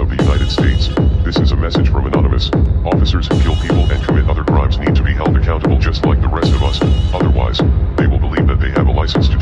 of the United States. This is a message from Anonymous. Officers who kill people and commit other crimes need to be held accountable just like the rest of us. Otherwise, they will believe that they have a license to